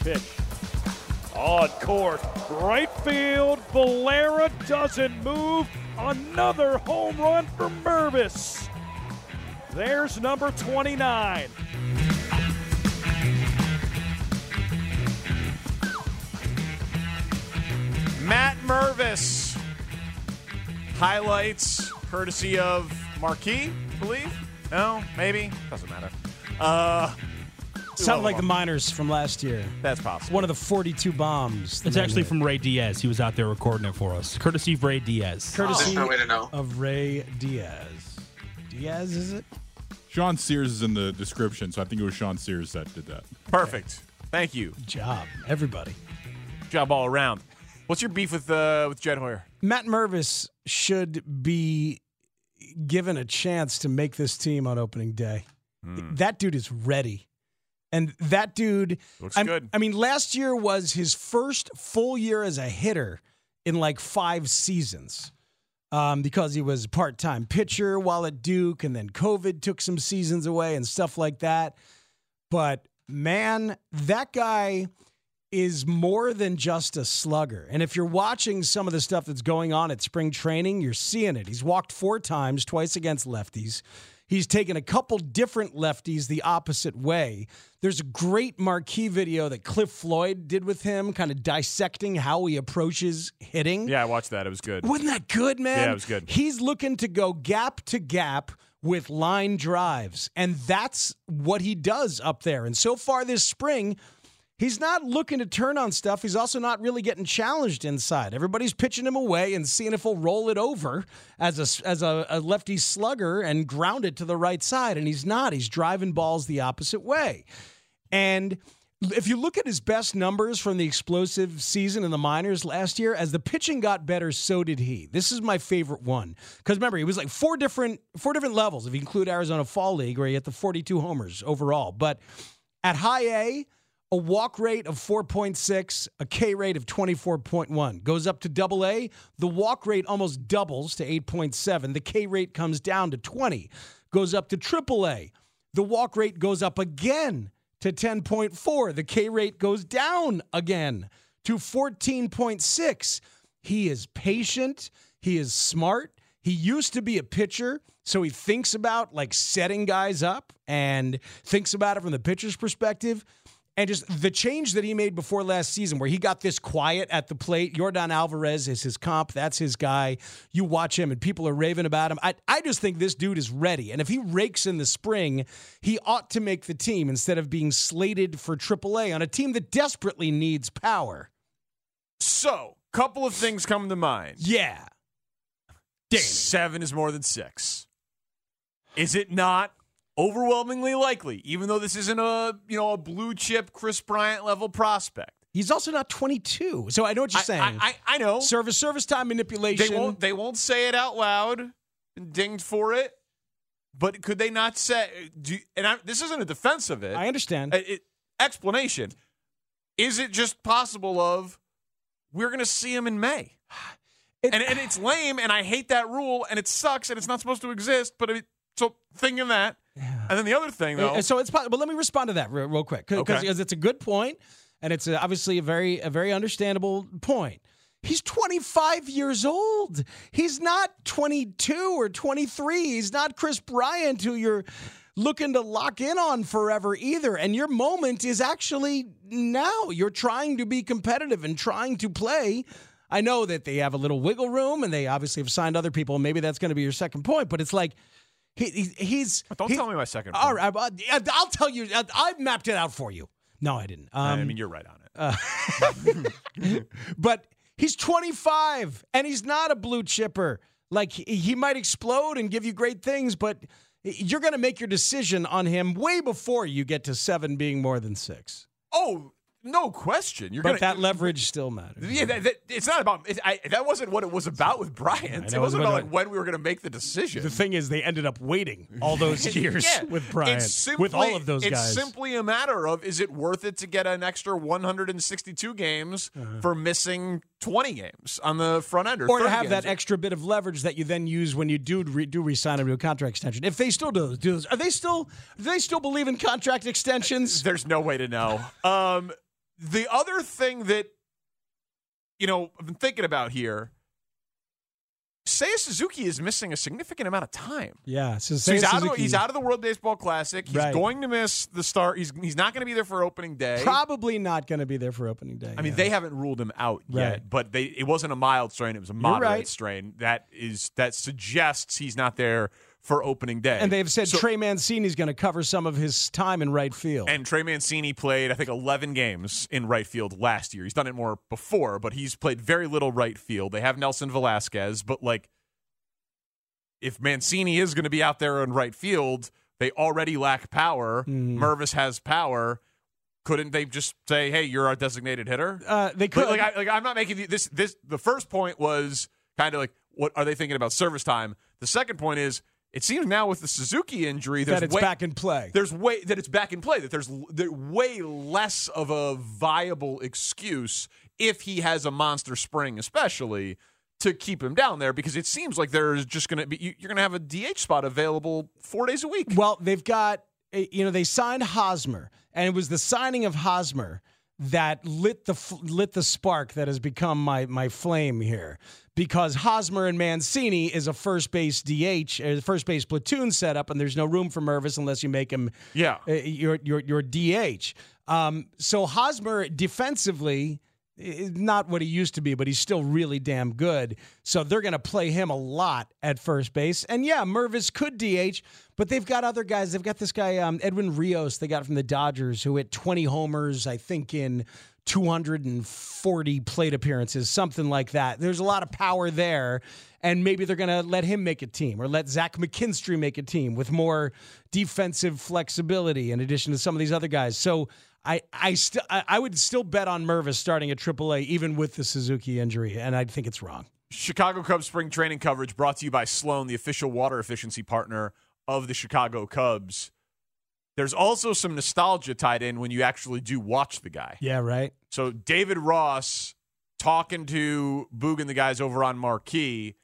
Pitch. On court. Right field. Valera doesn't move. Another home run for Mervis. There's number 29. Matt Mervis. Highlights courtesy of Marquee, I believe. No, maybe. Doesn't matter. Uh, Sounded like the minors from last year. That's possible. One of the 42 bombs. It's actually from Ray Diaz. He was out there recording it for us. Courtesy of Ray Diaz. Courtesy no way to know. of Ray Diaz. Diaz, is it? Sean Sears is in the description, so I think it was Sean Sears that did that. Perfect. Thank you. Job. Everybody. Job all around. What's your beef with uh, with Jed Hoyer? Matt Mervis should be given a chance to make this team on opening day. That dude is ready. And that dude Looks I'm- good. I mean, last year was his first full year as a hitter in like five seasons. Um, because he was part time pitcher while at Duke, and then COVID took some seasons away and stuff like that. But man, that guy is more than just a slugger. And if you're watching some of the stuff that's going on at spring training, you're seeing it. He's walked four times, twice against lefties. He's taken a couple different lefties the opposite way. There's a great marquee video that Cliff Floyd did with him, kind of dissecting how he approaches hitting. Yeah, I watched that. It was good. Wasn't that good, man? Yeah, it was good. He's looking to go gap to gap with line drives, and that's what he does up there. And so far this spring, he's not looking to turn on stuff. He's also not really getting challenged inside. Everybody's pitching him away and seeing if he'll roll it over as a as a, a lefty slugger and ground it to the right side, and he's not. He's driving balls the opposite way. And if you look at his best numbers from the explosive season in the minors last year, as the pitching got better, so did he. This is my favorite one because remember he was like four different four different levels if you include Arizona Fall League, where he hit the 42 homers overall. But at high A, a walk rate of 4.6, a K rate of 24.1. Goes up to double A, the walk rate almost doubles to 8.7. The K rate comes down to 20. Goes up to triple A, the walk rate goes up again to 10.4. The K rate goes down again to 14.6. He is patient. He is smart. He used to be a pitcher, so he thinks about like setting guys up and thinks about it from the pitcher's perspective. And just the change that he made before last season, where he got this quiet at the plate. Yordan Alvarez is his comp. That's his guy. You watch him, and people are raving about him. I, I just think this dude is ready. And if he rakes in the spring, he ought to make the team instead of being slated for AAA on a team that desperately needs power. So, couple of things come to mind. Yeah. Seven is more than six. Is it not overwhelmingly likely, even though this isn't a you know a blue chip Kris Bryant level prospect? He's also not 22. So I know what you're I- saying. I, I, I know service service time manipulation. they won't they won't say it out loud, and dinged for it. But could they not say? Do, and I, this isn't a defense of it. I understand. Uh, it- explanation. Is it just possible of we're going to see him in May? It- and, and it's lame, and I hate that rule, and it sucks, and it's not supposed to exist. But it, so thinking that, and then the other thing though, Uh, So it's possible. But let me respond to that real, real quick because Okay. it's a good point, and it's a, obviously a very a very understandable point. He's 25 years old. He's not 22 or 23. He's not Kris Bryant, who you're looking to lock in on forever either. And your moment is actually now. You're trying to be competitive and trying to play. I know that they have a little wiggle room, and they obviously have signed other people. Maybe that's going to be your second point, but it's like. He, he- he's don't he- tell me my second. all point. right, I'll, tell you. I- I mapped it out for you. No, I didn't. Um, I mean, you're right on it. but he's 25 and he's not a blue chipper. Like he, he might explode and give you great things, but you're going to make your decision on him way before you get to seven being more than six. Oh, no question. You're but gonna, that leverage still matters. Yeah, that, that, it's not about. It, I, that wasn't what it was about with Bryant. know, It wasn't about like, when we were going to make the decision. The thing is, they ended up waiting all those years Yeah. with Bryant, simply- with all of those it's guys. It's simply a matter of is it worth it to get an extra 162 games for missing 20 games on the front end, or, Uh-huh. or to 30 have that extra bit of leverage that you then use when you do re- do resign them to a contract extension. If they still do, do those, are they still do they still believe in contract extensions? There's no way to know. Um, the other thing that you know I've been thinking about here. Seiya Suzuki is missing a significant amount of time. Yeah, so, So he's out, of, he's out of the World Baseball Classic. He's Right. going to miss the start. He's he's not going to be there for opening day. Probably not going to be there for opening day. I mean, they haven't ruled him out yet, but they it wasn't a mild strain; it was a moderate right. strain. That is that suggests he's not there for opening day. and they've said So- Trey Mancini's going to cover some of his time in right field. And Trey Mancini played, I think, 11 games in right field last year. He's done it more before, but he's played very little right field. They have Nelson Velazquez, but like, if Mancini is going to be out there in right field, they already lack power. Mm-hmm. Mervis has power. Couldn't they just say, "Hey, you're our designated hitter"? uh, they could. Like, like, I, like I'm not making the, this. This the first point was kind of like, what are they thinking about service time? The second point is, it seems now with the Suzuki injury, there's that it's way, back in play. there's way that it's back in play. That there's there way less of a viable excuse if he has a monster spring, especially to keep him down there, because it seems like there's just going to be you- you're going to have a DH spot available four days a week. Well, they've got, uh, you know, they signed Hosmer, and it was the signing of Hosmer that lit the lit the spark that has become my my flame here. Because Hosmer and Mancini is a first base DH, a first base platoon setup, and there's no room for Mervis unless you make him Yeah. uh, your your your DH. Um, so Hosmer defensively not what he used to be, but he's still really damn good. So they're going to play him a lot at first base. And yeah, Mervis could DH, but they've got other guys. They've got this guy um, Edwin Rios. They got from the Dodgers who hit 20 homers, I think in 240 plate appearances, something like that. There's a lot of power there. And maybe they're going to let him make a team or let Zach McKinstry make a team with more defensive flexibility in addition to some of these other guys. So I, I, still I I would still bet on Mervis starting at AAA even with the Suzuki injury, and I think it's wrong. Chicago Cubs spring training coverage brought to you by Sloan, the official water efficiency partner of the Chicago Cubs. There's also some nostalgia tied in when you actually do watch the guy. Yeah, right. So David Ross talking to Boog and the guys over on Marquee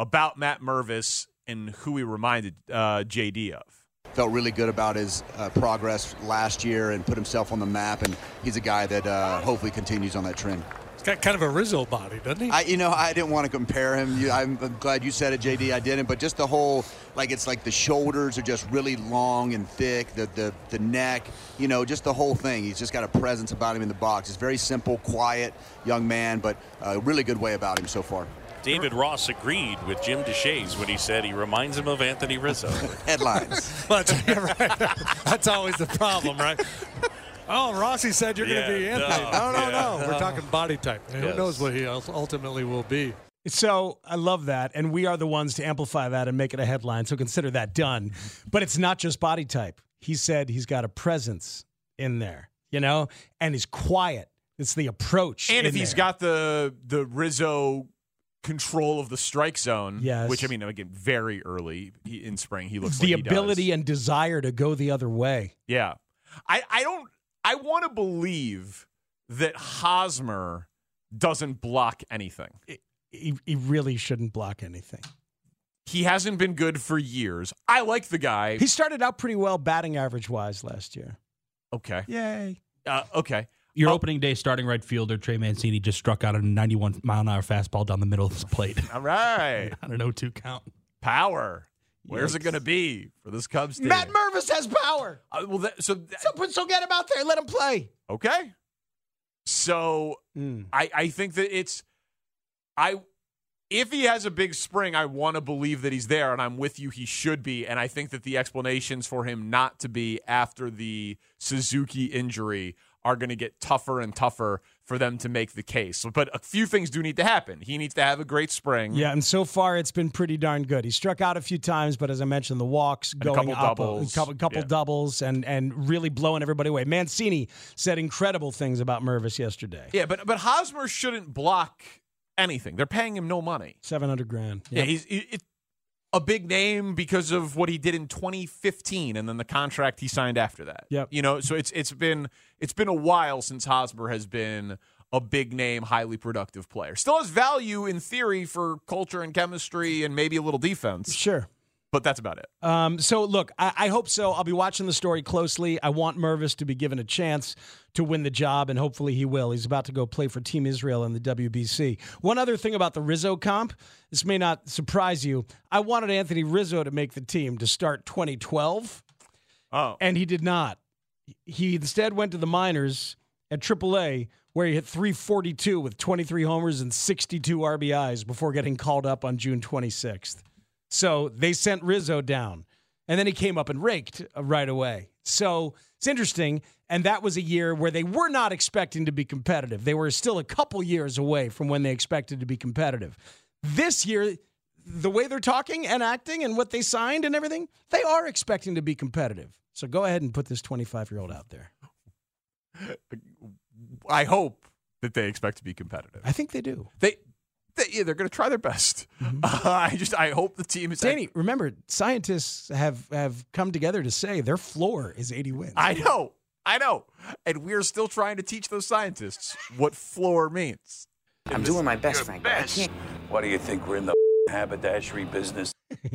about Matt Mervis and who he reminded uh, JD of. Felt really good about his uh, progress last year and put himself on the map. And he's a guy that uh, hopefully continues on that trend. He's got kind of a Rizzo body, doesn't he? I, you know, I didn't want to compare him. You, I'm, I'm glad you said it, JD. I didn't, but just the whole, like, it's like the shoulders are just really long and thick. The the the neck, you know, just the whole thing. He's just got a presence about him in the box. He's very simple, quiet young man, but a really good way about him so far. David Ross agreed with Jim Deshaies when he said he reminds him of Anthony Rizzo. Headlines. That's, yeah, right. That's always the problem, right? Oh, Rossy said you're going to be Anthony. no, No, no, yeah. no. We're talking body type. Yes. Who knows what he ultimately will be? So I love that, and we are the ones to amplify that and make it a headline. So consider that done. But it's not just body type. He said he's got a presence in there, you know, and he's quiet. It's the approach. And in if he's got the the Rizzo control of the strike zone, Yes. which I mean, again, very early in spring, he looks the like he ability does. and desire to go the other way. Yeah. I, I don't I want to believe that Hosmer doesn't block anything. He, he really shouldn't block anything. He hasn't been good for years. I like the guy. He started out pretty well batting average wise last year. okay. Yay. Uh, okay. Your Oh. opening day starting right fielder Trey Mancini just struck out a 91 mile an hour fastball down the middle of the plate All right. on an 0-2 count. Power. Where's it going to be for this Cubs team? Matt Mervis has power. Uh, well, that, so that- So, so get him out there. Let him play. okay. So Mm. I, I think that it's I if he has a big spring, I want to believe that he's there, and I'm with you. He should be, and I think that the explanations for him not to be after the Suzuki injury are going to get tougher and tougher for them to make the case. But a few things do need to happen. He needs to have a great spring. Yeah, and so far it's been pretty darn good. He struck out a few times, but as I mentioned, the walks a going couple up, doubles. a couple, couple Yeah. doubles, and and really blowing everybody away. Mancini said incredible things about Mervis yesterday. Yeah, but but Hosmer shouldn't block anything. They're paying him no money. Seven hundred grand. Yeah, he's it, it- a big name because of what he did in 2015 and then the contract he signed after that. Yep. You know, so it's it's been it's been a while since Hosmer has been a big name, highly productive player. Still has value in theory for culture and chemistry and maybe a little defense, sure. But that's about it. Um, so look, I, I hope so. I'll be watching the story closely. I want Mervis to be given a chance to win the job, and hopefully he will. He's about to go play for Team Israel in the WBC. One other thing about the Rizzo comp, this may not surprise you. I wanted Anthony Rizzo to make the team to start 2012, Oh. and he did not. He instead went to the minors at AAA, where he hit 342 with 23 homers and 62 RBIs before getting called up on June 26th. So they sent Rizzo down, and then he came up and raked right away. So it's interesting. And that was a year where they were not expecting to be competitive. They were still a couple years away from when they expected to be competitive. This year, the way they're talking and acting and what they signed and everything, they are expecting to be competitive. So go ahead and put this 25 year old out there. I hope that they expect to be competitive. I think they do. They, they yeah, they're going to try their best. Mm-hmm. I just I hope the team is Danny, remember, scientists have, have come together to say their floor is 80 wins. I know. I know. And we're still trying to teach those scientists what floor means. I'm doing my best, Frank. but I can't. What do you think? We're in the haberdashery business.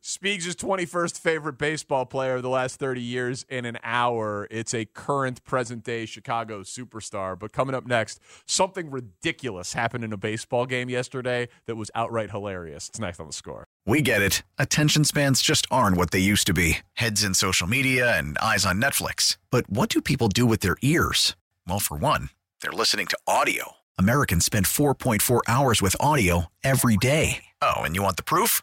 Speaks' 21st favorite baseball player of the last 30 years in an hour. It's a current present day Chicago superstar. But coming up next, something ridiculous happened in a baseball game yesterday that was outright hilarious. It's next on the score. We get it. Attention spans just aren't what they used to be heads in social media and eyes on Netflix. But what do people do with their ears? Well, for one, they're listening to audio. Americans spend 4.4 hours with audio every day. Oh, and you want the proof?